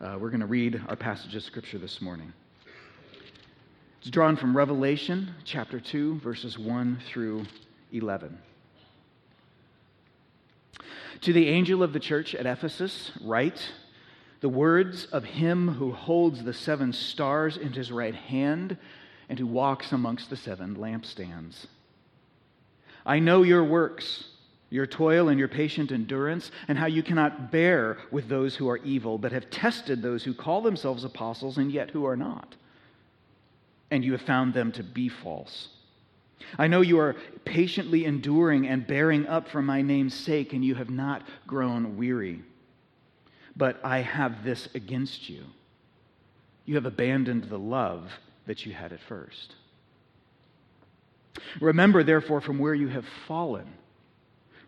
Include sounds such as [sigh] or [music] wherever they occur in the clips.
Uh, we're going to read our passage of Scripture this morning. It's drawn from Revelation chapter 2, verses 1 through 11. To the angel of the church at Ephesus, write the words of him who holds the seven stars in his right hand and who walks amongst the seven lampstands. I know your works your toil and your patient endurance, and how you cannot bear with those who are evil, but have tested those who call themselves apostles and yet who are not. And you have found them to be false. I know you are patiently enduring and bearing up for my name's sake, and you have not grown weary. But I have this against you you have abandoned the love that you had at first. Remember, therefore, from where you have fallen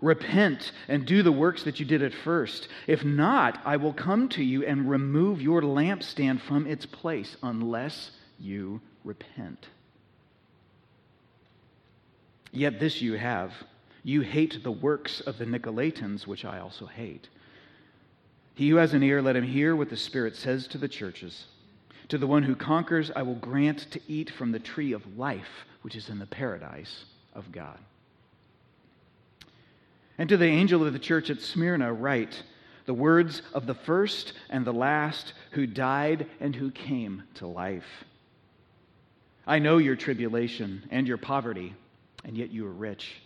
Repent and do the works that you did at first. If not, I will come to you and remove your lampstand from its place unless you repent. Yet this you have you hate the works of the Nicolaitans, which I also hate. He who has an ear, let him hear what the Spirit says to the churches. To the one who conquers, I will grant to eat from the tree of life, which is in the paradise of God. And to the angel of the church at Smyrna, write the words of the first and the last who died and who came to life. I know your tribulation and your poverty, and yet you are rich.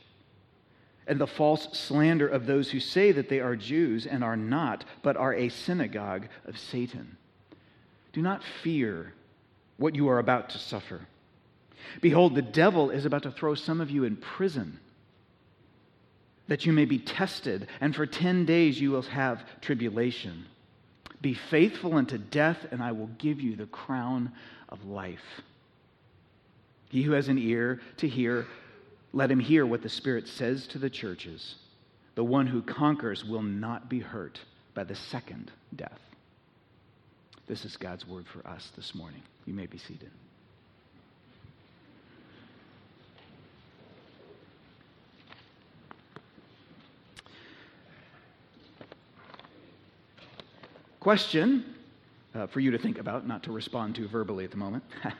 And the false slander of those who say that they are Jews and are not, but are a synagogue of Satan. Do not fear what you are about to suffer. Behold, the devil is about to throw some of you in prison that you may be tested, and for 10 days you will have tribulation. Be faithful unto death, and I will give you the crown of life. He who has an ear to hear, let him hear what the Spirit says to the churches. The one who conquers will not be hurt by the second death. This is God's word for us this morning. You may be seated. Question uh, for you to think about, not to respond to verbally at the moment. [laughs] Have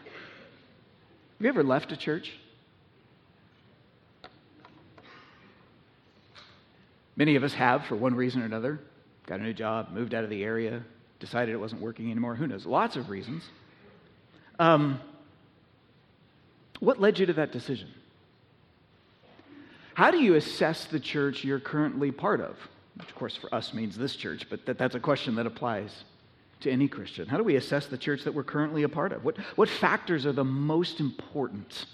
you ever left a church? Many of us have, for one reason or another. Got a new job, moved out of the area, decided it wasn't working anymore. Who knows? Lots of reasons. Um, what led you to that decision? How do you assess the church you're currently part of? Which of course for us means this church, but that, that's a question that applies to any Christian. How do we assess the church that we're currently a part of? What, what factors are the most important?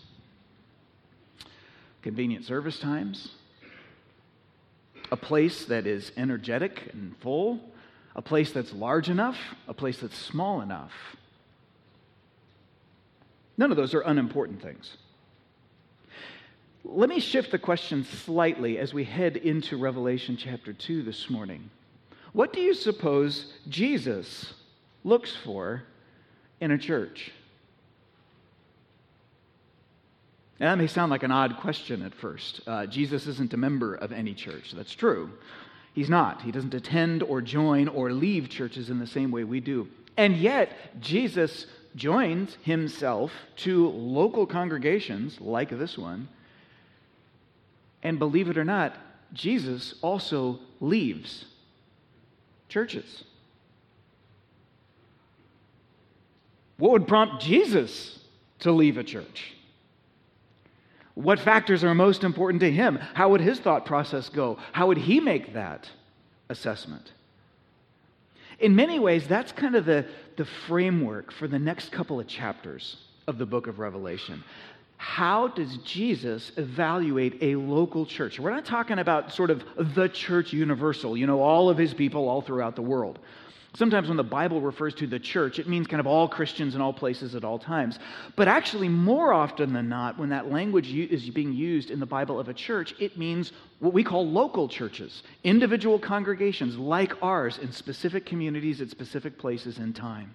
Convenient service times, a place that is energetic and full, a place that's large enough, a place that's small enough. None of those are unimportant things. Let me shift the question slightly as we head into Revelation chapter 2 this morning. What do you suppose Jesus looks for in a church? Now, that may sound like an odd question at first. Uh, Jesus isn't a member of any church. That's true. He's not. He doesn't attend or join or leave churches in the same way we do. And yet, Jesus joins himself to local congregations like this one and believe it or not, Jesus also leaves churches. What would prompt Jesus to leave a church? What factors are most important to him? How would his thought process go? How would he make that assessment? In many ways, that's kind of the, the framework for the next couple of chapters of the book of Revelation how does Jesus evaluate a local church? We're not talking about sort of the church universal, you know, all of his people all throughout the world. Sometimes when the Bible refers to the church, it means kind of all Christians in all places at all times. But actually, more often than not, when that language is being used in the Bible of a church, it means what we call local churches, individual congregations like ours in specific communities at specific places in time.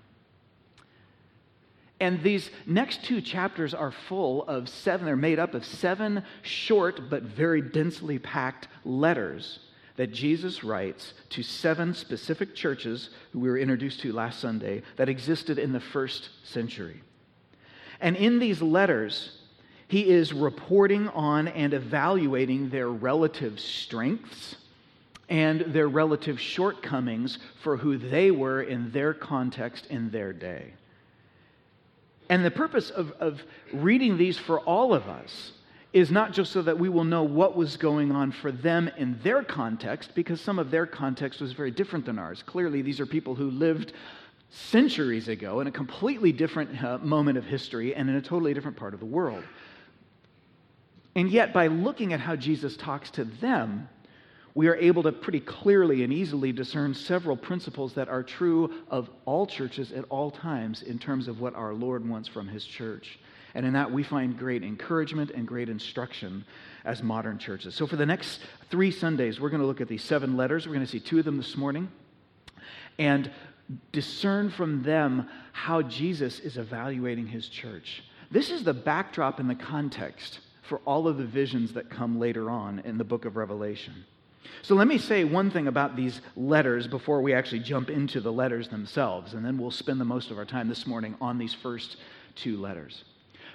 And these next two chapters are full of seven, they're made up of seven short but very densely packed letters that Jesus writes to seven specific churches who we were introduced to last Sunday that existed in the first century. And in these letters, he is reporting on and evaluating their relative strengths and their relative shortcomings for who they were in their context in their day. And the purpose of, of reading these for all of us is not just so that we will know what was going on for them in their context, because some of their context was very different than ours. Clearly, these are people who lived centuries ago in a completely different uh, moment of history and in a totally different part of the world. And yet, by looking at how Jesus talks to them, we are able to pretty clearly and easily discern several principles that are true of all churches at all times in terms of what our Lord wants from his church. And in that, we find great encouragement and great instruction as modern churches. So, for the next three Sundays, we're going to look at these seven letters. We're going to see two of them this morning and discern from them how Jesus is evaluating his church. This is the backdrop and the context for all of the visions that come later on in the book of Revelation. So let me say one thing about these letters before we actually jump into the letters themselves, and then we'll spend the most of our time this morning on these first two letters.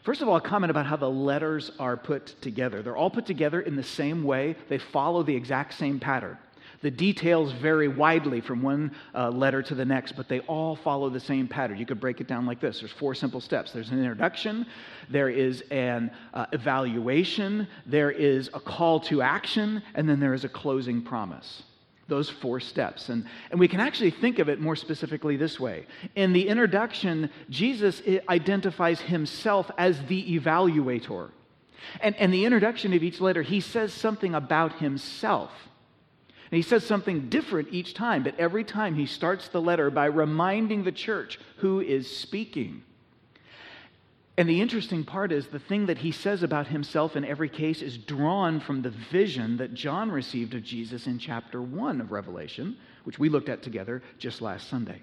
First of all, a comment about how the letters are put together. They're all put together in the same way, they follow the exact same pattern. The details vary widely from one uh, letter to the next, but they all follow the same pattern. You could break it down like this there's four simple steps there's an introduction, there is an uh, evaluation, there is a call to action, and then there is a closing promise those four steps. And, and we can actually think of it more specifically this way. In the introduction, Jesus identifies himself as the evaluator. And, and the introduction of each letter, he says something about himself. And he says something different each time, but every time he starts the letter by reminding the church who is speaking. And the interesting part is the thing that he says about himself in every case is drawn from the vision that John received of Jesus in chapter 1 of Revelation, which we looked at together just last Sunday.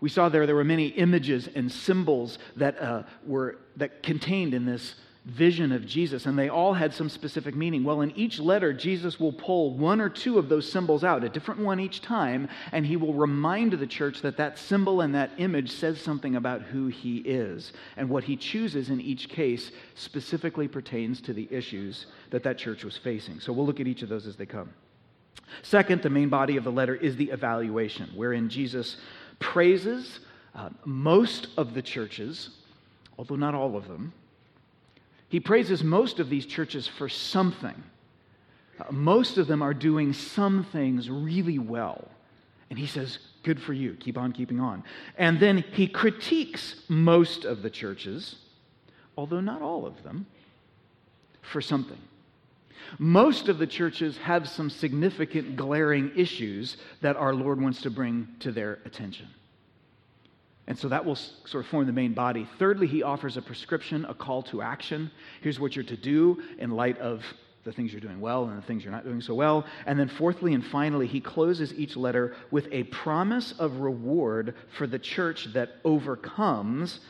We saw there there were many images and symbols that uh, were that contained in this vision of Jesus, and they all had some specific meaning. Well, in each letter, Jesus will pull one or two of those symbols out, a different one each time, and he will remind the church that that symbol and that image says something about who he is. And what he chooses in each case specifically pertains to the issues that that church was facing. So we'll look at each of those as they come. Second, the main body of the letter is the evaluation, wherein Jesus praises uh, most of the churches, although not all of them he praises most of these churches for something. Uh, most of them are doing some things really well. And he says, Good for you. Keep on keeping on. And then he critiques most of the churches, although not all of them, for something. Most of the churches have some significant glaring issues that our Lord wants to bring to their attention. And so that will sort of form the main body. Thirdly, he offers a prescription, a call to action. Here's what you're to do in light of the things you're doing well and the things you're not doing so well. And then, fourthly and finally, he closes each letter with a promise of reward for the church that overcomes,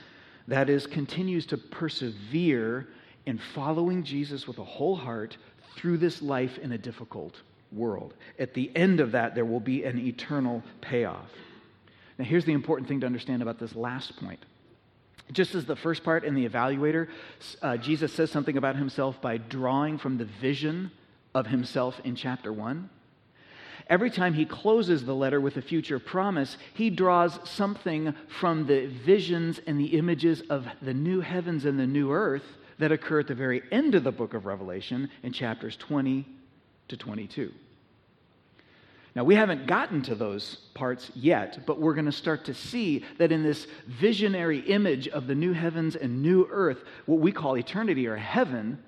that is, continues to persevere in following Jesus with a whole heart through this life in a difficult world. At the end of that, there will be an eternal payoff. Now, here's the important thing to understand about this last point. Just as the first part in the evaluator, uh, Jesus says something about himself by drawing from the vision of himself in chapter 1. Every time he closes the letter with a future promise, he draws something from the visions and the images of the new heavens and the new earth that occur at the very end of the book of Revelation in chapters 20 to 22. Now, we haven't gotten to those parts yet, but we're going to start to see that in this visionary image of the new heavens and new earth, what we call eternity or heaven,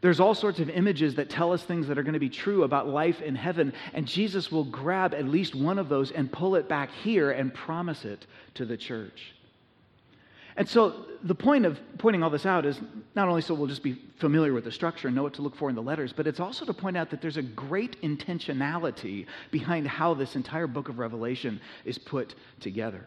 there's all sorts of images that tell us things that are going to be true about life in heaven. And Jesus will grab at least one of those and pull it back here and promise it to the church. And so the point of pointing all this out is not only so we'll just be familiar with the structure and know what to look for in the letters, but it's also to point out that there's a great intentionality behind how this entire book of Revelation is put together.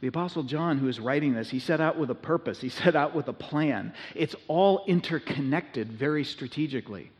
The Apostle John, who is writing this, he set out with a purpose, he [laughs] set out with a plan. It's all interconnected very strategically.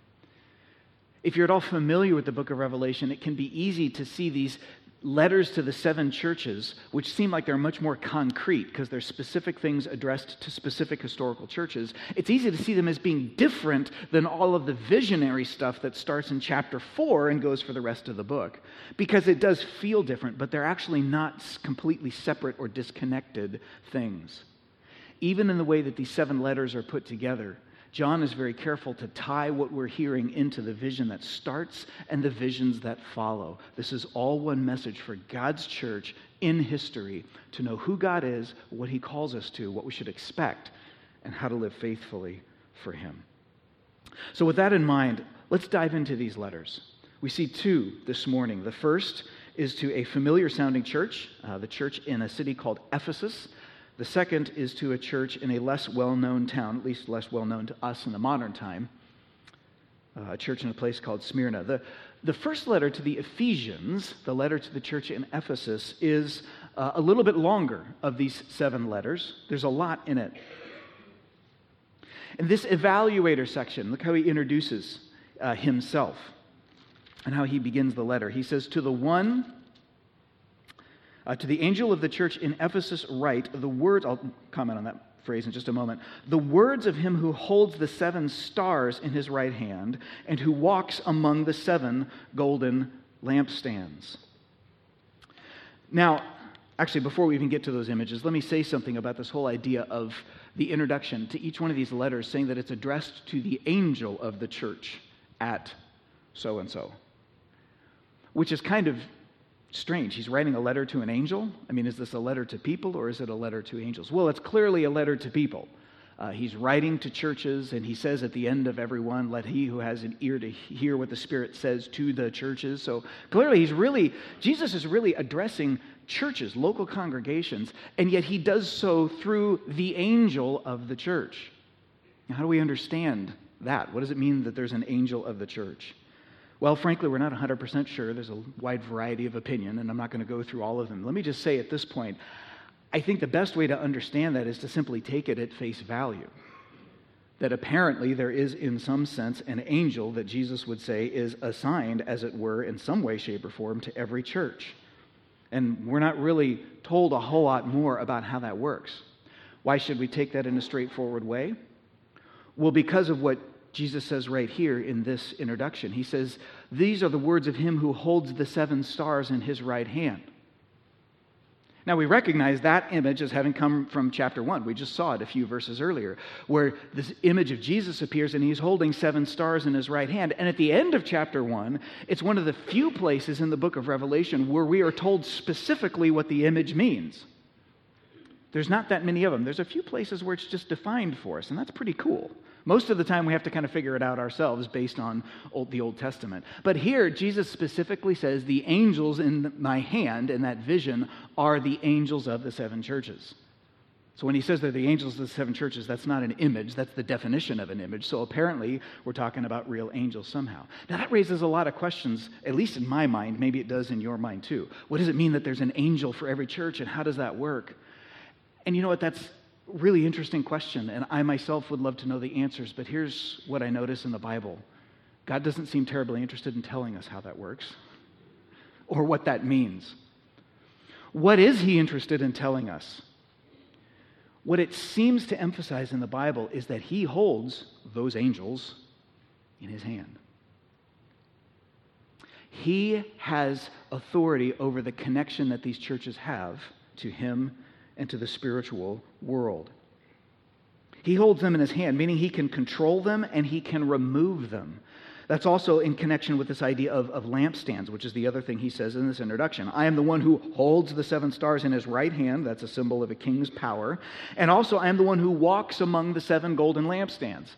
If you're at all familiar with the book of Revelation, it can be easy to see these letters to the seven churches, which seem like they're much more concrete because they're specific things addressed to specific historical churches, it's easy to see them as being different than all of the visionary stuff that starts in chapter 4 and goes for the rest of the book. Because it does feel different, but they're actually not completely separate or disconnected things. Even in the way that these seven letters are put together, John is very careful to tie what we're hearing into the vision that starts and the visions that follow. This is all one message for God's church in history to know who God is, what he calls us to, what we should expect, and how to live faithfully for him. So, with that in mind, let's dive into these letters. We see two this morning. The first is to a familiar sounding church, uh, the church in a city called Ephesus. The second is to a church in a less well known town, at least less well known to us in the modern time, uh, a church in a place called Smyrna. The, the first letter to the Ephesians, the letter to the church in Ephesus, is uh, a little bit longer of these seven letters. There's a lot in it. In this evaluator section, look how he introduces uh, himself and how he begins the letter. He says, To the one uh, to the angel of the church in Ephesus, write the words, I'll comment on that phrase in just a moment. The words of him who holds the seven stars in his right hand and who walks among the seven golden lampstands. Now, actually, before we even get to those images, let me say something about this whole idea of the introduction to each one of these letters saying that it's addressed to the angel of the church at so and so, which is kind of strange. He's writing a letter to an angel. I mean, is this a letter to people or is it a letter to angels? Well, it's clearly a letter to people. Uh, he's writing to churches, and he says at the end of every one, Let he who has an ear to hear what the Spirit says to the churches. So clearly, he's really, Jesus is really addressing churches, local congregations, and yet he does so through the angel of the church. Now, how do we understand that? What does it mean that there's an angel of the church? Well, frankly, we're not 100% sure. There's a wide variety of opinion, and I'm not going to go through all of them. Let me just say at this point, I think the best way to understand that is to simply take it at face value. That apparently there is, in some sense, an angel that Jesus would say is assigned, as it were, in some way, shape, or form to every church. And we're not really told a whole lot more about how that works. Why should we take that in a straightforward way? Well, because of what Jesus says right here in this introduction. He says, These are the words of him who holds the seven stars in his right hand. Now, we recognize that image as having come from chapter 1. We just saw it a few verses earlier, where this image of Jesus appears and he's holding seven stars in his right hand. And at the end of chapter 1, it's one of the few places in the book of Revelation where we are told specifically what the image means. There's not that many of them. There's a few places where it's just defined for us, and that's pretty cool. Most of the time, we have to kind of figure it out ourselves based on old, the Old Testament. But here, Jesus specifically says, The angels in my hand, in that vision, are the angels of the seven churches. So when he says they're the angels of the seven churches, that's not an image, that's the definition of an image. So apparently, we're talking about real angels somehow. Now, that raises a lot of questions, at least in my mind. Maybe it does in your mind too. What does it mean that there's an angel for every church, and how does that work? And you know what? That's really interesting question, and I myself would love to know the answers, but here's what I notice in the Bible God doesn't seem terribly interested in telling us how that works or what that means. What is He interested in telling us? What it seems to emphasize in the Bible is that He holds those angels in His hand. He has authority over the connection that these churches have to Him and to the spiritual world. He holds them in his hand, meaning he can control them and he can remove them. That's also in connection with this idea of, of lampstands, which is the other thing he says in this introduction. I am the one who holds the seven stars in his right hand. That's a symbol of a king's power. And also, I am the one who walks among the seven golden lampstands.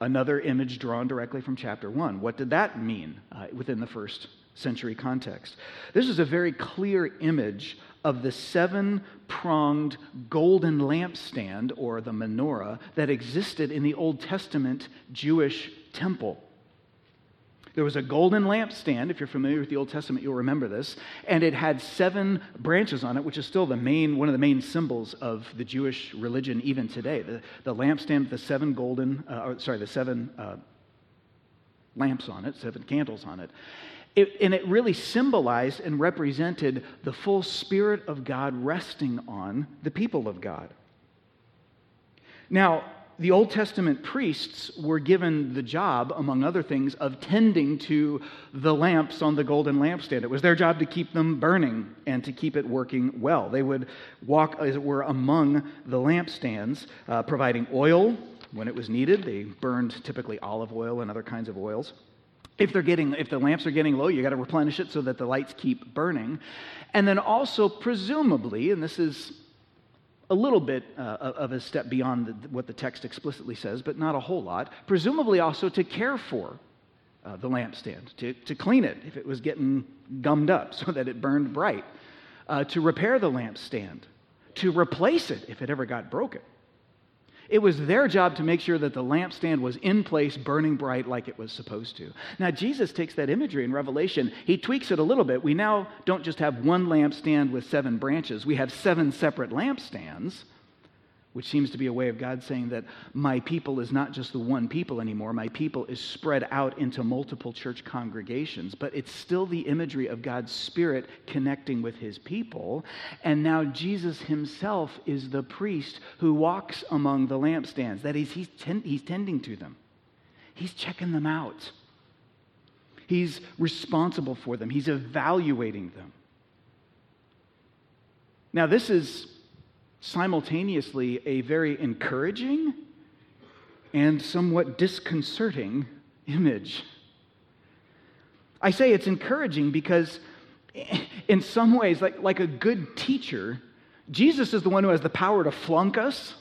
Another image drawn directly from chapter 1. What did that mean uh, within the first century context? This is a very clear image of the seven pronged golden lampstand, or the menorah, that existed in the Old Testament Jewish temple. There was a golden lampstand. If you're familiar with the Old Testament, you'll remember this. And it had seven branches on it, which is still the main, one of the main symbols of the Jewish religion even today. The, the lampstand, the seven golden, uh, or, sorry, the seven uh, lamps on it, seven candles on it. It. And it really symbolized and represented the full Spirit of God resting on the people of God. Now, the Old Testament priests were given the job, among other things, of tending to the lamps on the golden lampstand. It was their job to keep them burning and to keep it working well. They would walk, as it were, among the lampstands, uh, providing oil when it was needed. They burned typically olive oil and other kinds of oils. If they're getting, if the lamps are getting low, you got to replenish it so that the lights keep burning. And then also, presumably, and this is a little bit uh, of a step beyond the, what the text explicitly says, but not a whole lot. Presumably also to care for uh, the lampstand, to, to clean it if it was getting gummed up so that it burned bright, uh, to repair the lampstand, to replace it if it ever got broken. It was their job to make sure that the lampstand was in place, burning bright like it was supposed to. Now, Jesus takes that imagery in Revelation, he tweaks it a little bit. We now don't just have one lampstand with seven branches, we have seven separate lampstands which seems to be a way of God saying that my people is not just the one people anymore. My people is spread out into multiple church congregations, but it's still the imagery of God's Spirit connecting with his people. And now Jesus himself is the priest who walks among the lampstands. That is, he's, ten- he's tending to them, he's checking them out, he's responsible for them, he's evaluating them. Now, this is simultaneously a very encouraging and somewhat disconcerting image. I say it's encouraging because, [laughs] in some ways, like, like a good teacher, Jesus is the one who has the power to flunk us,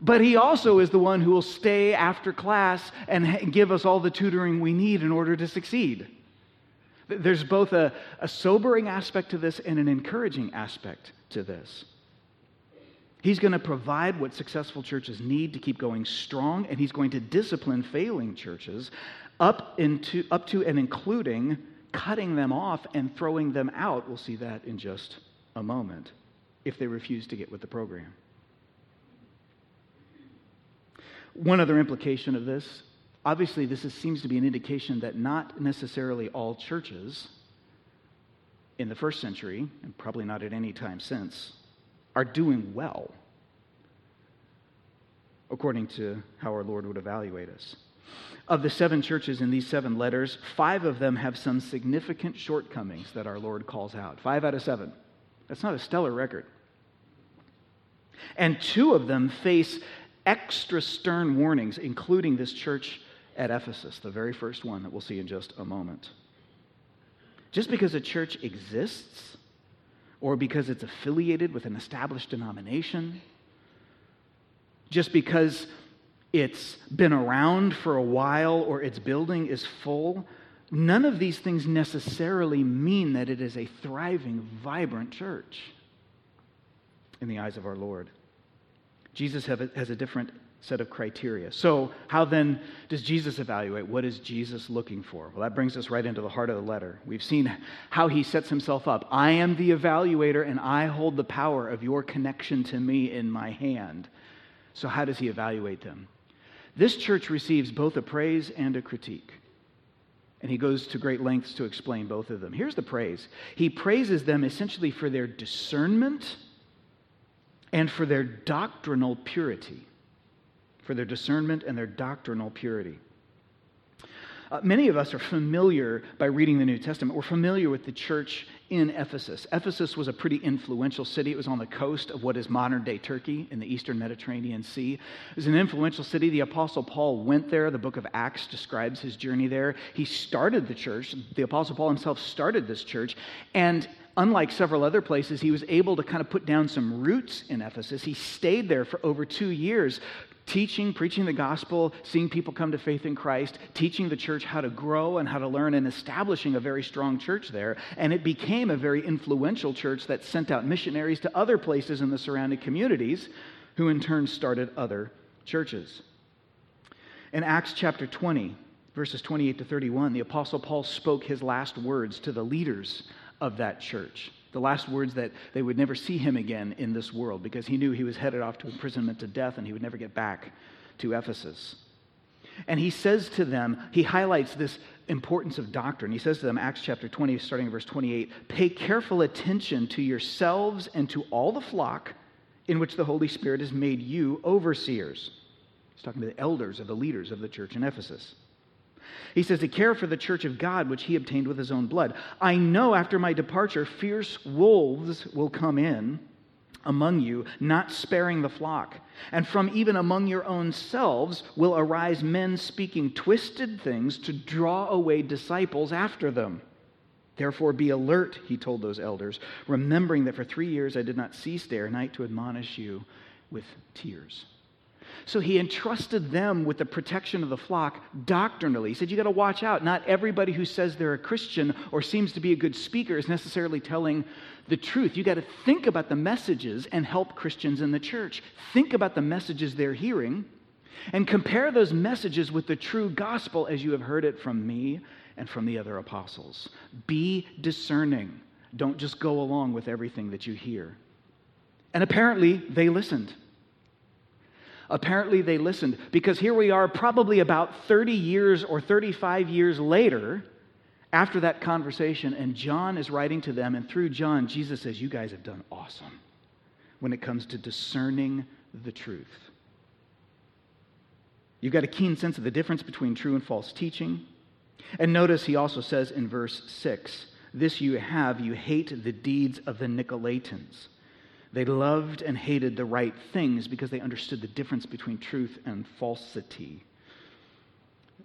but he also is the one who will stay after class and give us all the tutoring we need in order to succeed. There's both a, a sobering aspect to this and an encouraging aspect to this. He's going to provide what successful churches need to keep going strong, and he's going to discipline failing churches up, into, up to and including cutting them off and throwing them out. We'll see that in just a moment if they refuse to get with the program. One other implication of this obviously, this is, seems to be an indication that not necessarily all churches in the first century, and probably not at any time since, are doing well, according to how our Lord would evaluate us. Of the seven churches in these seven letters, five of them have some significant shortcomings that our Lord calls out. Five out of seven. That's not a stellar record. And two of them face extra stern warnings, including this church at Ephesus, the very first one that we'll see in just a moment. Just because a church exists or because it's affiliated with an established denomination, just because it's been around for a while or its building is full, none of these things necessarily mean that it is a thriving, vibrant church in the eyes of our Lord. Jesus has a different set of criteria. So, how then does Jesus evaluate? What is Jesus looking for? Well, that brings us right into the heart of the letter. We've seen how he sets himself up. I am the evaluator, and I hold the power of your connection to me in my hand. So, how does he evaluate them? This church receives both a praise and a critique. And he goes to great lengths to explain both of them. Here's the praise He praises them essentially for their discernment and for their doctrinal purity for their discernment and their doctrinal purity. Uh, many of us are familiar by reading the New Testament. We're familiar with the church in Ephesus. Ephesus was a pretty influential city. It was on the coast of what is modern day Turkey in the eastern Mediterranean Sea. It was an influential city. The Apostle Paul went there. The book of Acts describes his journey there. He started the church. The Apostle Paul himself started this church. And unlike several other places, he was able to kind of put down some roots in Ephesus. He stayed there for over two years, teaching, preaching the gospel, seeing people come to faith in Christ, teaching the church how to grow and how to learn, and establishing a very strong church there. And it became a very influential church that sent out missionaries to other places in the surrounding communities, who in turn started other churches. In Acts chapter 20, verses 28 to 31, the Apostle Paul spoke his last words to the leaders of that church the last words that they would never see him again in this world because he knew he was headed off to imprisonment to death and he would never get back to Ephesus. And he says to them, he highlights this importance of doctrine. He says to them, Acts chapter 20, starting in verse 28, pay careful attention to yourselves and to all the flock in which the Holy Spirit has made you overseers. He's talking to the elders or the leaders of the church in Ephesus. He says to care for the church of God, which he obtained with his own blood. I know after my departure, fierce wolves will come in among you, not sparing the flock. And from even among your own selves will arise men speaking twisted things to draw away disciples after them. Therefore, be alert, he told those elders, remembering that for three years I did not cease day or night to admonish you with tears. So he entrusted them with the protection of the flock doctrinally. He said, You got to watch out. Not everybody who says they're a Christian or seems to be a good speaker is necessarily telling the truth. You got to think about the messages and help Christians in the church. Think about the messages they're hearing and compare those messages with the true gospel as you have heard it from me and from the other apostles. Be discerning. Don't just go along with everything that you hear. And apparently, they listened. Apparently, they listened because here we are, probably about 30 years or 35 years later, after that conversation, and John is writing to them, and through John, Jesus says, You guys have done awesome when it comes to discerning the truth. You've got a keen sense of the difference between true and false teaching. And notice he also says in verse 6 This you have, you hate the deeds of the Nicolaitans. They loved and hated the right things because they understood the difference between truth and falsity.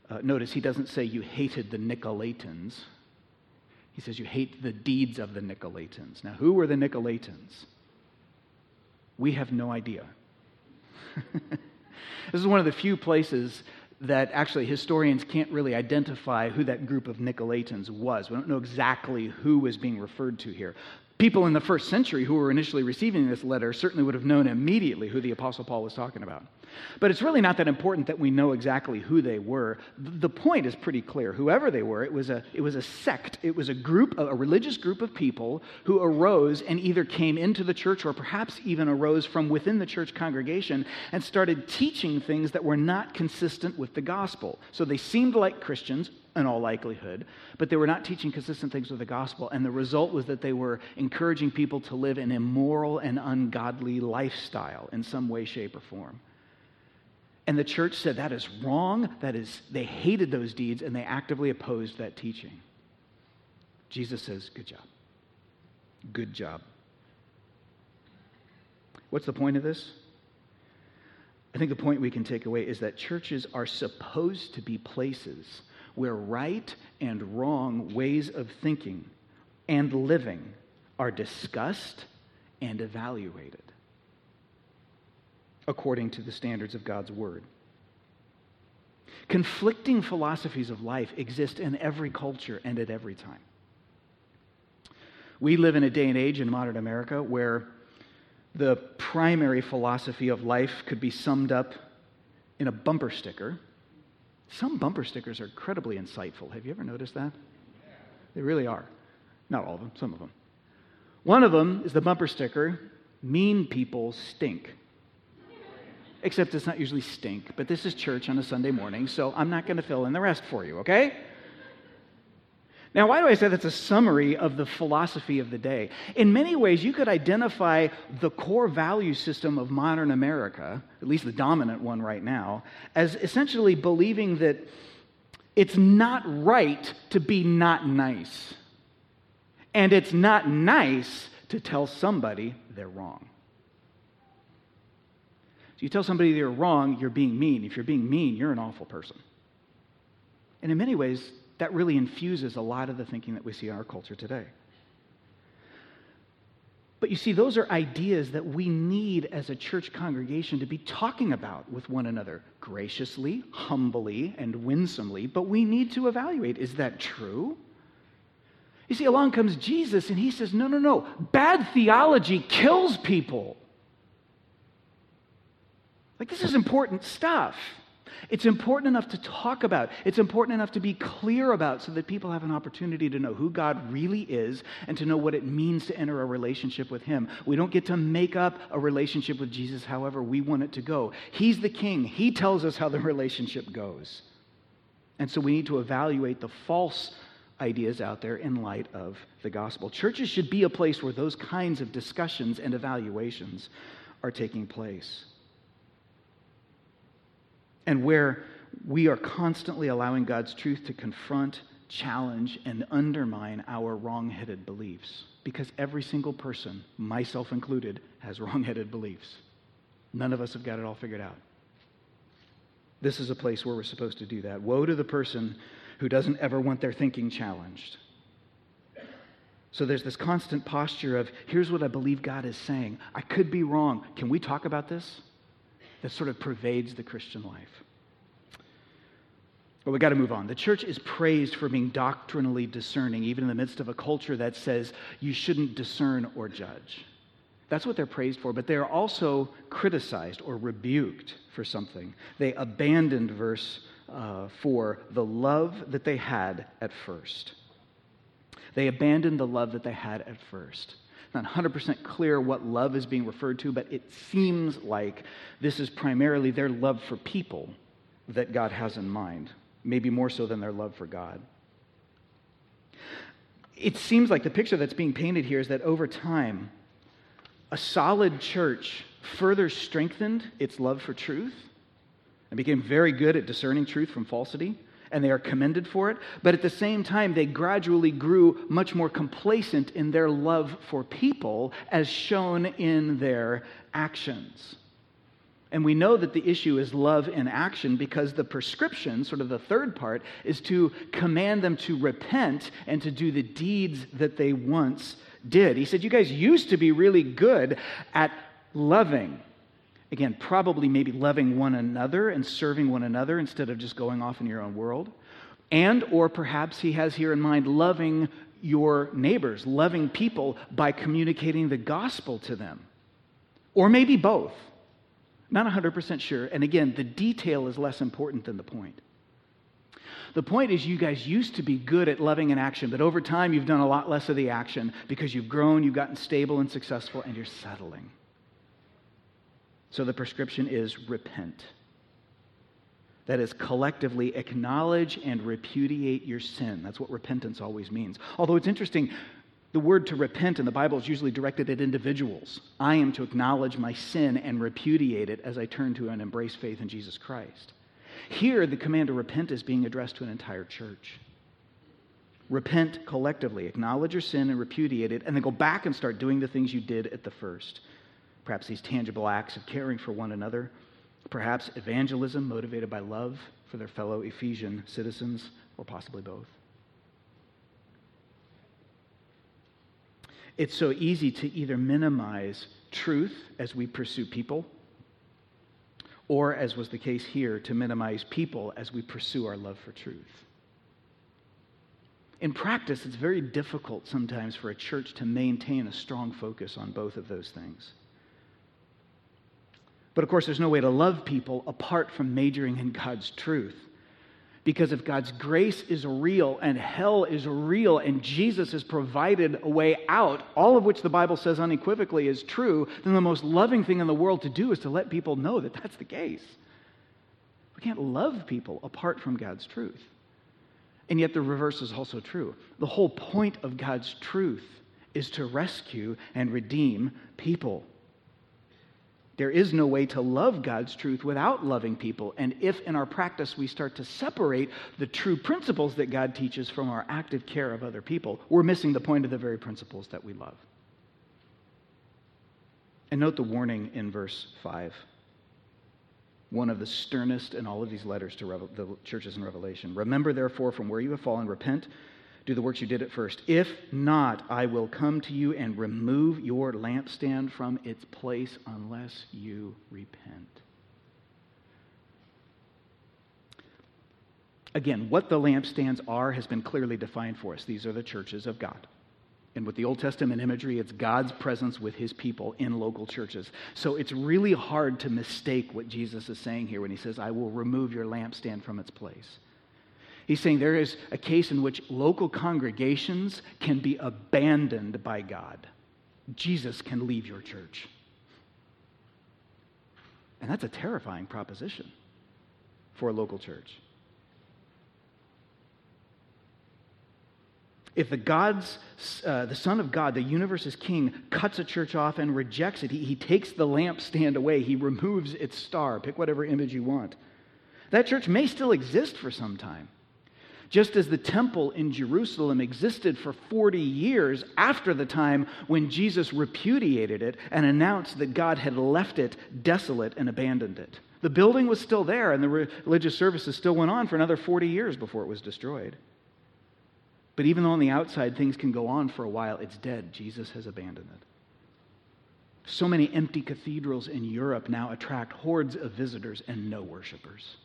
Uh, notice he doesn't say you hated the Nicolaitans. He says you hate the deeds of the Nicolaitans. Now, who were the Nicolaitans? We have no idea. [laughs] this is one of the few places that actually historians can't really identify who that group of Nicolaitans was. We don't know exactly who was being referred to here. People in the first century who were initially receiving this letter certainly would have known immediately who the Apostle Paul was talking about. But it's really not that important that we know exactly who they were. The point is pretty clear. Whoever they were, it was a, it was a sect, it was a group, a religious group of people who arose and either came into the church or perhaps even arose from within the church congregation and started teaching things that were not consistent with the gospel. So they seemed like Christians, in all likelihood, but they were not teaching consistent things with the gospel. And the result was that they were encouraging people to live an immoral and ungodly lifestyle in some way, shape, or form. And the church said that is wrong. That is, they hated those deeds and they actively opposed that teaching. Jesus says, Good job. Good job. What's the point of this? I think the point we can take away is that churches are supposed to be places where right and wrong ways of thinking and living are discussed and evaluated according to the standards of God's Word. Conflicting philosophies of life exist in every culture and at every time. We live in a day and age in modern America where the primary philosophy of life could be summed up in a bumper sticker some bumper stickers are incredibly insightful. Have you ever noticed that? They really are. Not all of them, some of them. One of them is the bumper sticker Mean people stink. Except it's not usually stink, but this is church on a Sunday morning, so I'm not going to fill in the rest for you, okay? Now, why do I say that's a summary of the philosophy of the day? In many ways, you could identify the core value system of modern America, at least the dominant one right now, as essentially believing that it's not right to be not nice. And it's not nice to tell somebody they're wrong. You tell somebody they're wrong, you're being mean. If you're being mean, you're an awful person. And in many ways, that really infuses a lot of the thinking that we see in our culture today. But you see, those are ideas that we need as a church congregation to be talking about with one another graciously, humbly, and winsomely. But we need to evaluate is that true? You see, along comes Jesus and he says, No, no, no. Bad theology kills people. Like, this is important stuff. It's important enough to talk about. It's important enough to be clear about so that people have an opportunity to know who God really is and to know what it means to enter a relationship with Him. We don't get to make up a relationship with Jesus however we want it to go. He's the King, He tells us how the relationship goes. And so we need to evaluate the false ideas out there in light of the gospel. Churches should be a place where those kinds of discussions and evaluations are taking place and where we are constantly allowing God's truth to confront, challenge, and undermine our wrong headed beliefs. Because every single person, myself included, has [laughs] wrong headed beliefs. None of us have got it all figured out. This is a place where we're supposed to do that. Woe to the person who doesn't ever want their thinking challenged. So there's this constant posture of here's what I believe God is saying. I could be wrong. Can we talk about this? That sort of pervades the Christian life. But we got to move on. The church is praised for being doctrinally discerning, even in the midst of a culture that says you shouldn't discern or judge. That's what they're praised for, but they're also criticized or rebuked for something. They abandoned verse uh, 4 the love that they had at first. They abandoned the love that they had at first not 100% clear what love is being referred to, but it seems like this is primarily their love for people that God has in mind, maybe more so than their love for God. It seems like the picture that's being painted here is that over time, a solid church further strengthened its love for truth and became very good at discerning truth from falsity and they are commended for it. But at the same time, they gradually grew much more complacent in their love for people, as shown in their actions. And we know that the issue is love in action because the prescription, sort of the third part, is to command them to repent and to do the deeds that they once did. He said, You guys used to be really good at loving Again, probably maybe loving one another and serving one another instead of just going off in your own world. And, or perhaps he has here in mind loving your neighbors, loving people by communicating the gospel to them. Or maybe both. Not 100% sure. And again, the detail is less important than the point. The point is, you guys used to be good at loving in action, but over time you've done a lot less of the action because you've grown, you've gotten stable and successful, and you're settling. So the prescription is repent. That is, collectively acknowledge and repudiate your sin. That's what repentance always means. Although it's interesting, the word to repent in the Bible is usually directed at individuals. I am to acknowledge my sin and repudiate it as I turn to and embrace faith in Jesus Christ. Here, the command to repent is being addressed to an entire church. Repent collectively, acknowledge your sin and repudiate it, and then go back and start doing the things you did at the first. Perhaps these tangible acts of caring for one another. Perhaps evangelism motivated by love for their fellow Ephesian citizens, or possibly both. It's so easy to either minimize truth as we pursue people, or, as was the case here, to minimize people as we pursue our love for truth. In practice, it's very difficult sometimes for a church to maintain a strong focus on both of those things. But of course, there's no way to love people apart from majoring in God's truth. Because if God's grace is real and hell is real and Jesus has provided a way out, all of which the Bible says unequivocally is true, then the most loving thing in the world to do is to let people know that that's the case. We can't love people apart from God's truth. And yet the reverse is also true. The whole point of God's truth is to rescue and redeem people. There is no way to love God's truth without loving people. And if in our practice we start to separate the true principles that God teaches from our active care of other people, we're missing the point of the very principles that we love. And note the warning in verse 5. One of the sternest in all of these letters to the churches in Revelation. Remember, therefore, from where you have fallen, repent do the works you did at first. If not, I will come to you and remove your lampstand from its place unless you repent. Again, what the lampstands are has been clearly defined for us. These are the churches of God. And with the Old Testament imagery, it's God's presence with his people in local churches. So it's really hard to mistake what Jesus is saying here when he says, I will remove your lampstand from its place. He's saying there is a case in which local congregations can be abandoned by God. Jesus can leave your church. And that's a terrifying proposition for a local church. If the God's, uh, the Son of God, the universe's king, cuts a church off and rejects it, he, he takes the lampstand away, he removes its star, pick whatever image you want. That church may still exist for some time. Just as the temple in Jerusalem existed for 40 years after the time when Jesus repudiated it and announced that God had left it desolate and abandoned it. The building was still there, and the religious services still went on for another 40 years before it was destroyed. But even though on the outside things can go on for a while, it's dead. Jesus has abandoned it. So many empty cathedrals in Europe now attract hordes of visitors and no worshipers.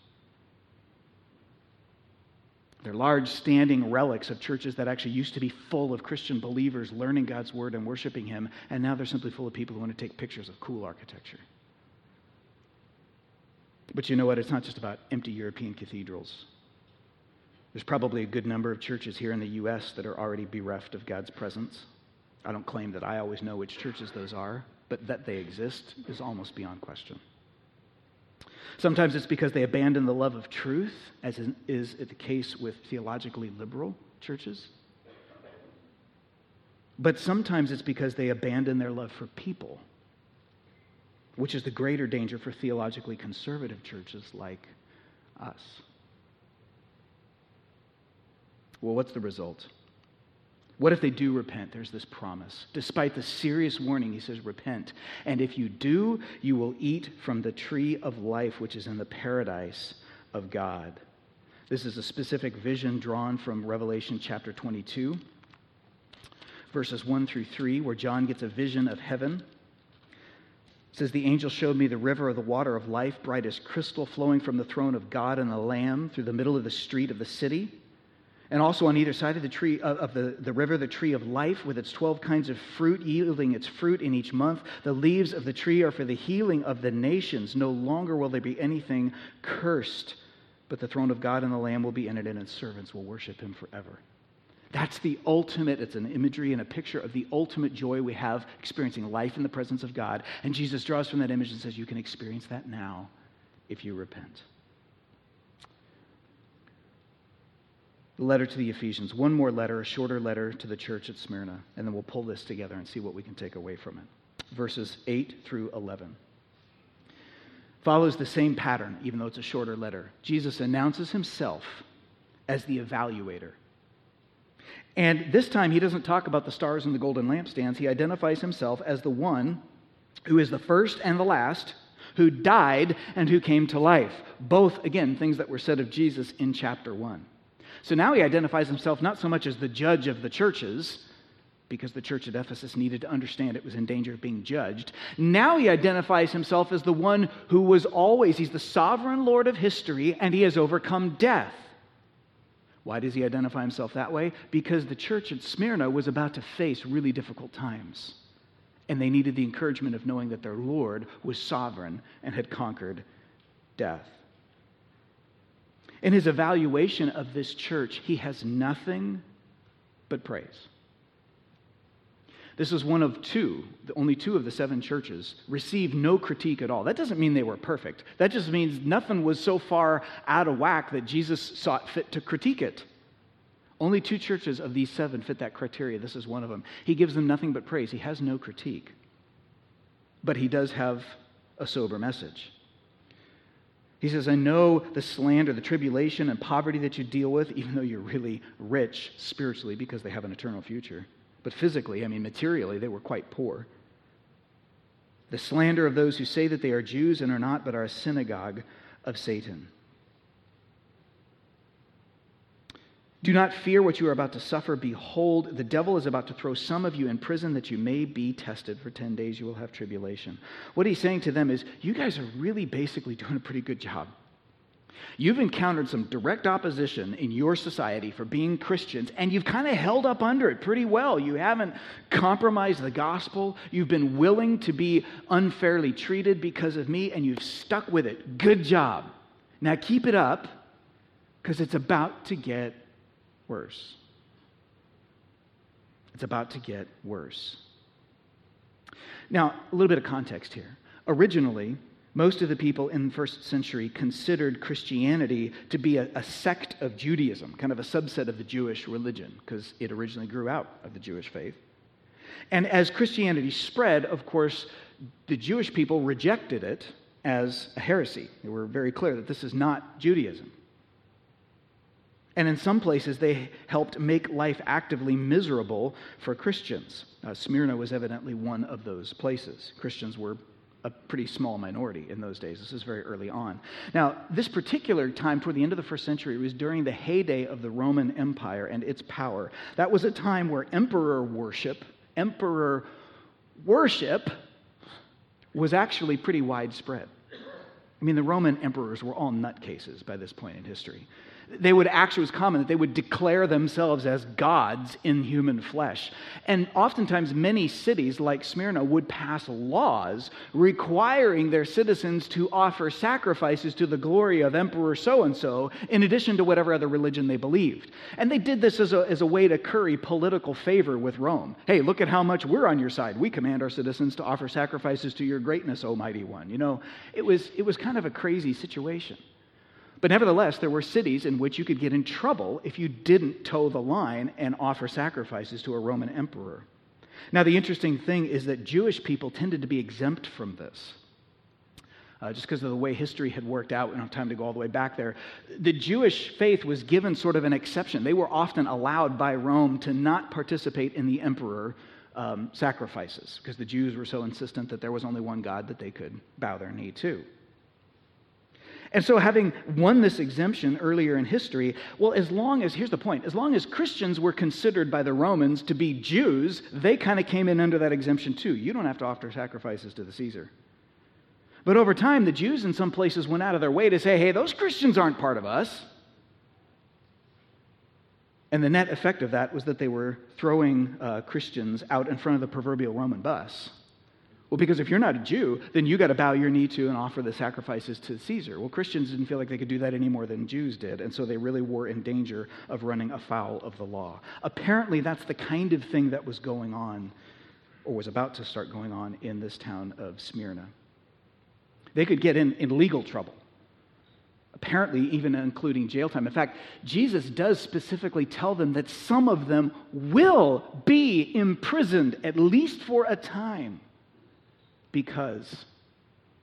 They're large standing relics of churches that actually used to be full of Christian believers learning God's word and worshiping Him, and now they're simply full of people who want to take pictures of cool architecture. But you know what? It's not just about empty European cathedrals. There's probably a good number of churches here in the U.S. that are already bereft of God's presence. I don't claim that I always know which churches those are, but that they exist is almost beyond question. Sometimes it's because they abandon the love of truth, as is the case with theologically liberal churches. But sometimes it's because they abandon their love for people, which is the greater danger for theologically conservative churches like us. Well, what's the result? What if they do repent? There's this promise. Despite the serious warning, he says, Repent. And if you do, you will eat from the tree of life, which is in the paradise of God. This is a specific vision drawn from Revelation chapter 22, verses 1 through 3, where John gets a vision of heaven. It says, The angel showed me the river of the water of life, bright as crystal, flowing from the throne of God and the Lamb through the middle of the street of the city. And also on either side of the tree of the, the river, the tree of life with its 12 kinds of fruit, yielding its fruit in each month. The leaves of the tree are for the healing of the nations. No longer will there be anything cursed, but the throne of God and the Lamb will be in it, and its servants will worship him forever. That's the ultimate, it's an imagery and a picture of the ultimate joy we have experiencing life in the presence of God. And Jesus draws from that image and says, You can experience that now if you repent. The letter to the Ephesians. One more letter, a shorter letter to the church at Smyrna, and then we'll pull this together and see what we can take away from it. Verses 8 through 11. Follows the same pattern, even though it's a shorter letter. Jesus announces himself as the evaluator. And this time, he doesn't talk about the stars and the golden lampstands. He identifies himself as the one who is the first and the last, who died and who came to life. Both, again, things that were said of Jesus in chapter 1. So now he identifies himself not so much as the judge of the churches, because the church at Ephesus needed to understand it was in danger of being judged. Now he identifies himself as the one who was always, he's the sovereign Lord of history, and he has overcome death. Why does he identify himself that way? Because the church at Smyrna was about to face really difficult times. And they needed the encouragement of knowing that their Lord was sovereign and had conquered death. In his evaluation of this church, he has nothing but praise. This is one of two, only two of the seven churches received no critique at all. That doesn't mean they were perfect. That just means nothing was so far out of whack that Jesus sought fit to critique it. Only two churches of these seven fit that criteria. This is one of them. He gives them nothing but praise. He has no critique. But he does have a sober message. He says, I know the slander, the tribulation, and poverty that you deal with, even though you're really rich spiritually because they have an eternal future. But physically, I mean, materially, they were quite poor. The slander of those who say that they are Jews and are not, but are a synagogue of Satan. Do not fear what you are about to suffer. Behold, the devil is about to throw some of you in prison that you may be tested. For 10 days you will have tribulation. What he's saying to them is, you guys are really basically doing a pretty good job. You've encountered some direct opposition in your society for being Christians, and you've kind of held up under it pretty well. You haven't compromised the gospel. You've been willing to be unfairly treated because of me, and you've stuck with it. Good job. Now keep it up, because it's about to get worse. It's about to get worse. Now, a little bit of context here. Originally, most of the people in the first century considered Christianity to be a, a, sect of Judaism, kind of a subset of the Jewish religion, because it originally grew out of the Jewish faith. And as Christianity spread, of course, the Jewish people rejected it as a heresy. They were very clear that this is not Judaism. And in some places, they helped make life actively miserable for Christians. Uh, Smyrna was evidently one of those places. Christians were a pretty small minority in those days. This is very early on. Now, this particular time, toward the end of the first century, was during the heyday of the Roman Empire and its power. That was a time where emperor worship, emperor worship, was actually pretty widespread. I mean, the Roman emperors were all nutcases by this point in history they would actually, was common that they would declare themselves as gods in human flesh. And oftentimes, many cities like Smyrna would pass laws requiring their citizens to offer sacrifices to the glory of Emperor so and so, in addition to whatever other religion they believed. And they did this as a, as a way to curry political favor with Rome. Hey, look at how much we're on your side. We command our citizens to offer sacrifices to your greatness, Almighty One. You know, it was, it was kind of a crazy situation. But nevertheless, there were cities in which you could get in trouble if you didn't toe the line and offer sacrifices to a Roman emperor. Now, the interesting thing is that Jewish people tended to be exempt from this. Uh, just because of the way history had worked out, we don't have time to go all the way back there. The Jewish faith was given sort of an exception. They were often allowed by Rome to not participate in the emperor um, sacrifices because the Jews were so insistent that there was only one God that they could bow their knee to. And so, having won this exemption earlier in history, well, as long as, here's the point, as long as Christians were considered by the Romans to be Jews, they kind of came in under that exemption too. You don't have to offer sacrifices to the Caesar. But over time, the Jews in some places went out of their way to say, hey, those Christians aren't part of us. And the net effect of that was that they were throwing uh, Christians out in front of the proverbial Roman bus. Well, because if you're not a Jew, then you got to bow your knee to and offer the sacrifices to Caesar. Well, Christians didn't feel like they could do that any more than Jews did, and so they really were in danger of running afoul of the law. Apparently, that's the kind of thing that was going on, or was about to start going on, in this town of Smyrna. They could get in, in legal trouble apparently even including jail time. In fact, Jesus does specifically tell them that some of them will be imprisoned, at least for a time because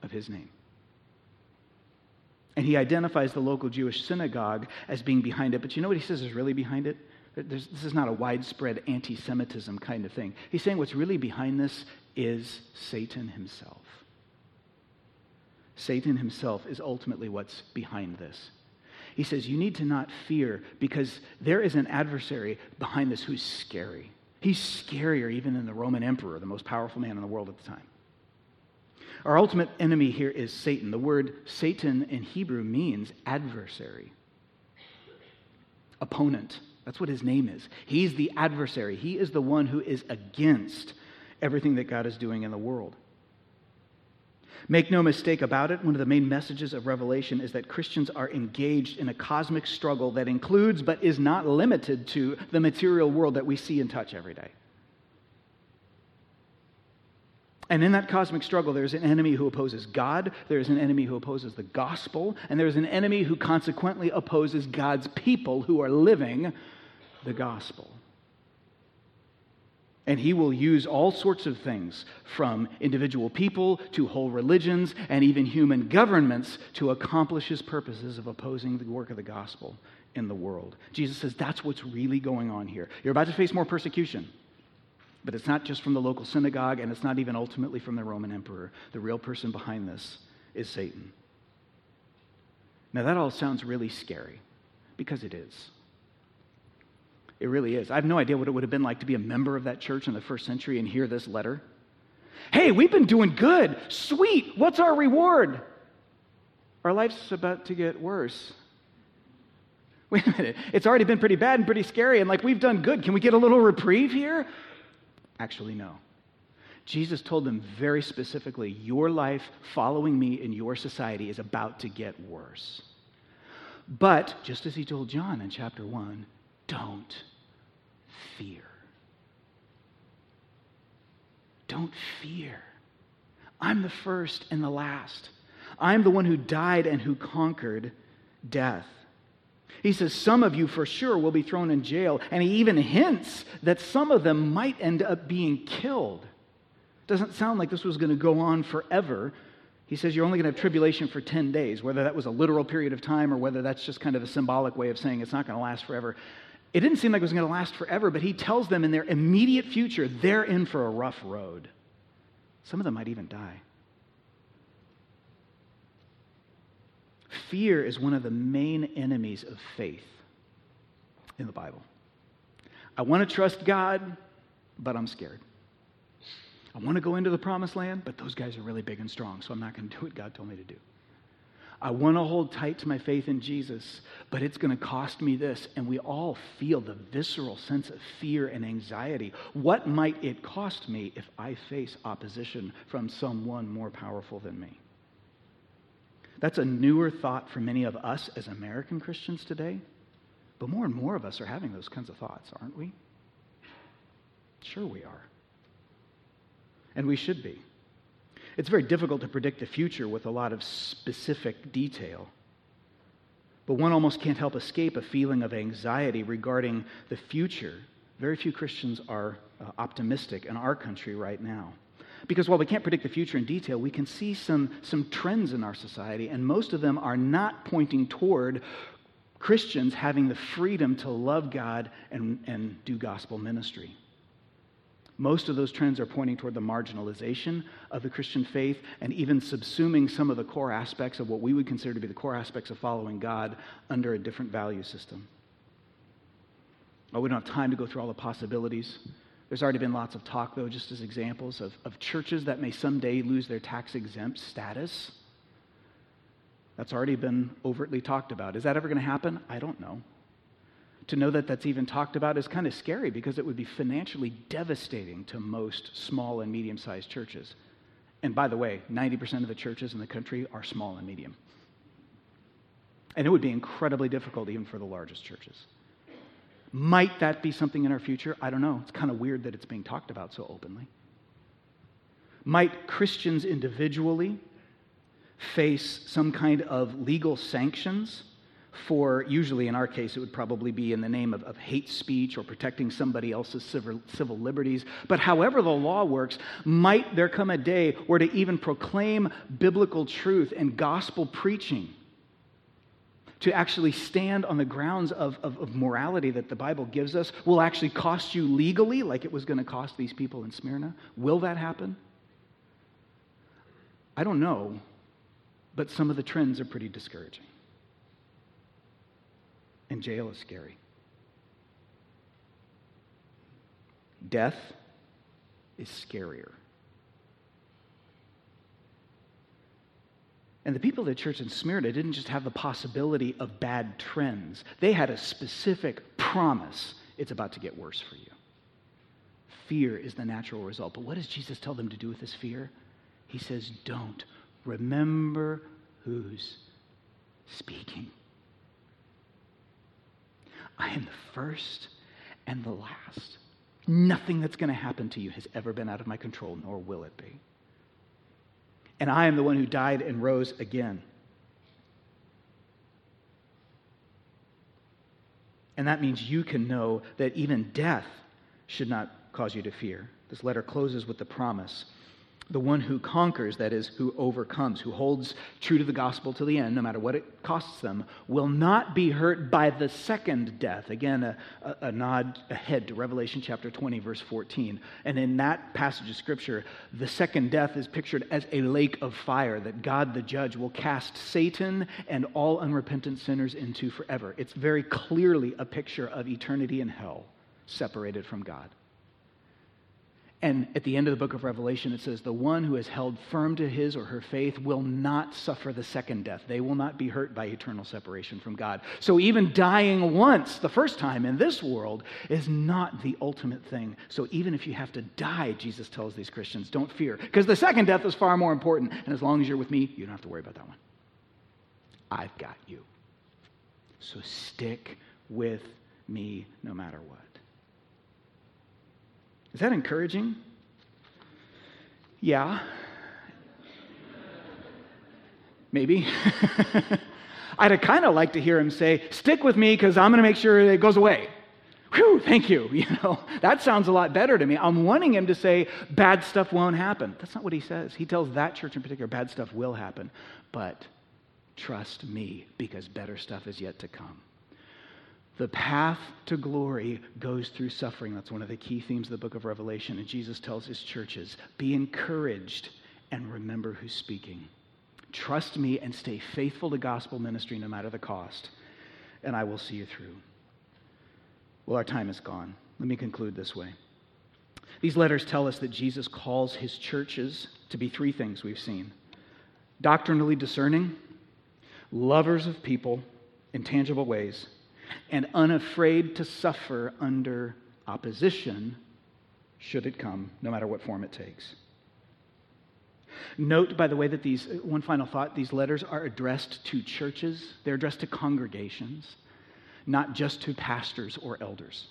of his name. And he identifies the local Jewish synagogue as being behind it. But you know what he says is really behind it? There's, this is not a widespread anti Semitism kind of thing. He's saying what's really behind this is Satan himself. Satan himself is ultimately what's behind this. He says, You need to not fear because there is an adversary behind this who's scary. He's scarier even than the Roman emperor, the most powerful man in the world at the time. Our ultimate enemy here is Satan. The word Satan in Hebrew means adversary, opponent. That's what his name is. He's the adversary. He is the one who is against everything that God is doing in the world. Make no mistake about it, one of the main messages of Revelation is that Christians are engaged in a cosmic struggle that includes but is not limited to the material world that we see and touch every day. And in that cosmic struggle, there's an enemy who opposes God, there's an enemy who opposes the gospel, and there's an enemy who consequently opposes God's people who are living the gospel. And he will use all sorts of things, from individual people to whole religions and even human governments, to accomplish his purposes of opposing the work of the gospel in the world. Jesus says that's what's really going on here. You're about to face more persecution. But it's not just from the local synagogue, and it's not even ultimately from the Roman emperor. The real person behind this is Satan. Now, that all sounds really scary, because it is. It really is. I have no idea what it would have been like to be a member of that church in the first century and hear this letter. Hey, we've been doing good. Sweet. What's our reward? our life's about to get worse. [laughs] Wait a minute. It's already been pretty bad and pretty scary, and like we've done good. Can we get a little reprieve here? Actually, no. Jesus told them very specifically your life following me in your society is about to get worse. But, just as he told John in chapter 1, don't fear. Don't fear. I'm the first and the last. I'm the one who died and who conquered death. He says, Some of you for sure will be thrown in jail. And he even hints that some of them might end up being killed. Doesn't sound like this was going to go on forever. He says you're only going to have tribulation for 10 days, whether that was a literal period of time or whether that's just kind of a symbolic way of saying it's not going to last forever. It didn't seem like it was going to last forever, but he tells them in their immediate future they're in for a rough road. Some of them might even die. Fear is one of the main enemies of faith in the Bible. I want to trust God, but I'm scared. I want to go into the promised land, but those guys are really big and strong, so I'm not going to do what God told me to do. I want to hold tight to my faith in Jesus, but it's going to cost me this. And we all feel the visceral sense of fear and anxiety. What might it cost me if I face opposition from someone more powerful than me? That's a newer thought for many of us as American Christians today, but more and more of us are having those kinds of thoughts, aren't we? Sure, we are. And we should be. It's very difficult to predict the future with a lot of specific detail. But one almost can't help escape a feeling of anxiety regarding the future. Very few Christians are uh, optimistic in our country right now. Because while we can't predict the future in detail, we can see some, some trends in our society, and most of them are not pointing toward Christians having the freedom to love God and, and do gospel ministry. Most of those trends are pointing toward the marginalization of the Christian faith and even subsuming some of the core aspects of what we would consider to be the core aspects of following God under a different value system. Well, we don't have time to go through all the possibilities. There's already been lots of talk, though, just as examples of, of churches that may someday lose their tax exempt status. That's already been overtly talked about. Is that ever going to happen? I don't know to know that that's even talked about is kind of scary because it would be financially devastating to most small and medium sized churches. And by the way, 90% of the churches in the country are small and medium. And it would be incredibly difficult even for the largest churches. Might that be something in our future? I don't know. It's kind of weird that it's being talked about so openly. Might Christians individually face some kind of legal sanctions for, usually in our case, it would probably be in the name of, of hate speech or protecting somebody else's civil, civil liberties. But however the law works, might there come a day where to even proclaim biblical truth and gospel preaching, to actually stand on the grounds of, of, of morality that the Bible gives us, will actually cost you legally, like it was going to cost these people in Smyrna? Will that happen? I don't know, but some of the trends are pretty discouraging. And jail is scary. Death is scarier. And the people of the church in Smyrna didn't just have the possibility of bad trends, they had a specific promise it's about to get worse for you. Fear is the natural result. But what does Jesus tell them to do with this fear? He says, Don't. Remember who's speaking. I am the first and the last. Nothing that's going to happen to you has ever been out of my control, nor will it be. And I am the one who died and rose again. And that means you can know that even death should not cause you to fear. This letter closes with the promise the one who conquers, that is, who overcomes, who holds true to the gospel to the end, no matter what it costs them, will not be hurt by the second death. Again, a, a, a, nod ahead to Revelation chapter 20, verse 14. And in that passage of scripture, the second death is pictured as a lake of fire that God the judge will cast Satan and all unrepentant sinners into forever. It's very clearly a picture of eternity in hell, separated from God. And at the end of the book of Revelation, it says, The one who has held firm to his or her faith will not suffer the second death. They will not be hurt by eternal separation from God. So even dying once, the first time in this world, is not the ultimate thing. So even if you have to die, Jesus tells these Christians, don't fear. Because the second death is far more important. And as long as you're with me, you don't have to worry about that one. I've got you. So stick with me no matter what. Is that encouraging? Yeah. Maybe. [laughs] I'd kind of like to hear him say, Stick with me because I'm going to make sure it goes away. Whew, thank you. [laughs] You know, that sounds a lot better to me. I'm wanting him to say, Bad stuff won't happen. That's not what he says. He tells that church in particular, bad stuff will happen. But trust me because better stuff is yet to come. The path to glory goes through suffering. That's one of the key themes of the book of Revelation. And Jesus tells his churches be encouraged and remember who's speaking. Trust me and stay faithful to gospel ministry no matter the cost, and I will see you through. Well, our time is gone. Let me conclude this way. These letters tell us that Jesus calls his churches to be three things we've seen doctrinally discerning, lovers of people in tangible ways and unafraid to suffer under opposition should it come, no matter what form it takes. Note, by the way, that these, one final thought, these letters are addressed to churches, they're addressed to congregations, not just to pastors or elders.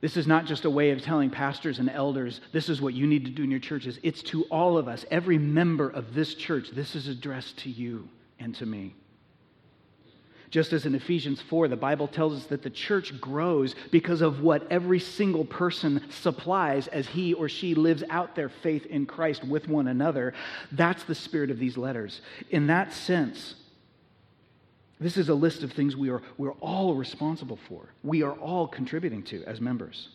This is not just a way of telling pastors and elders, this is what you need to do in your churches. It's to all of us, every member of this church. This is addressed to you and to me. Just as in Ephesians 4, the Bible tells us that the church grows because of what every single person supplies as he or she lives out their faith in Christ with one another. That's the spirit of these letters. In that sense, this is a list of things we are, we're all responsible for, we are all contributing to as members.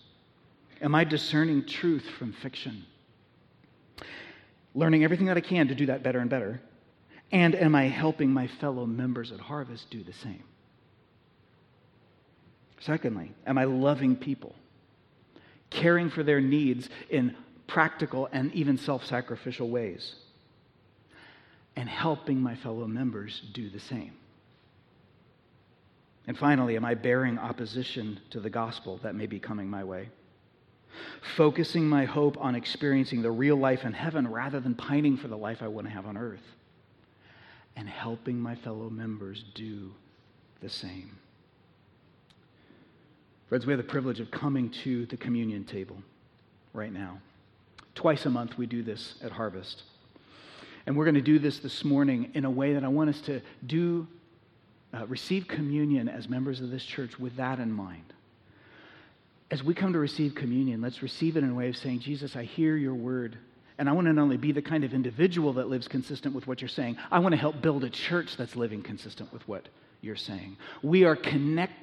Am I discerning truth from fiction? Learning everything that I can to do that better and better and am I helping my fellow members at Harvest do the same? Secondly, am I loving people? Caring for their needs in practical and even self sacrificial ways? And helping my fellow members do the same? And finally, am I bearing opposition to the gospel that may be coming my way? Focusing my hope on experiencing the real life in heaven rather than pining for the life I want to have on earth and helping my fellow members do the same. Friends, we have the privilege of coming to the communion table right now. Twice a month, we do this at Harvest. And we're going to do this this morning in a way that I want us to do, uh, receive communion as members of this church with that in mind. As we come to receive communion, let's receive it in a way of saying, Jesus, I hear your word. And I want to not only be the kind of individual that lives consistent with what you're saying, I want to help build a church that's living consistent with what you're saying. We are connected.